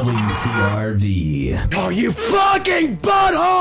WTRV. Oh, you fucking butthole!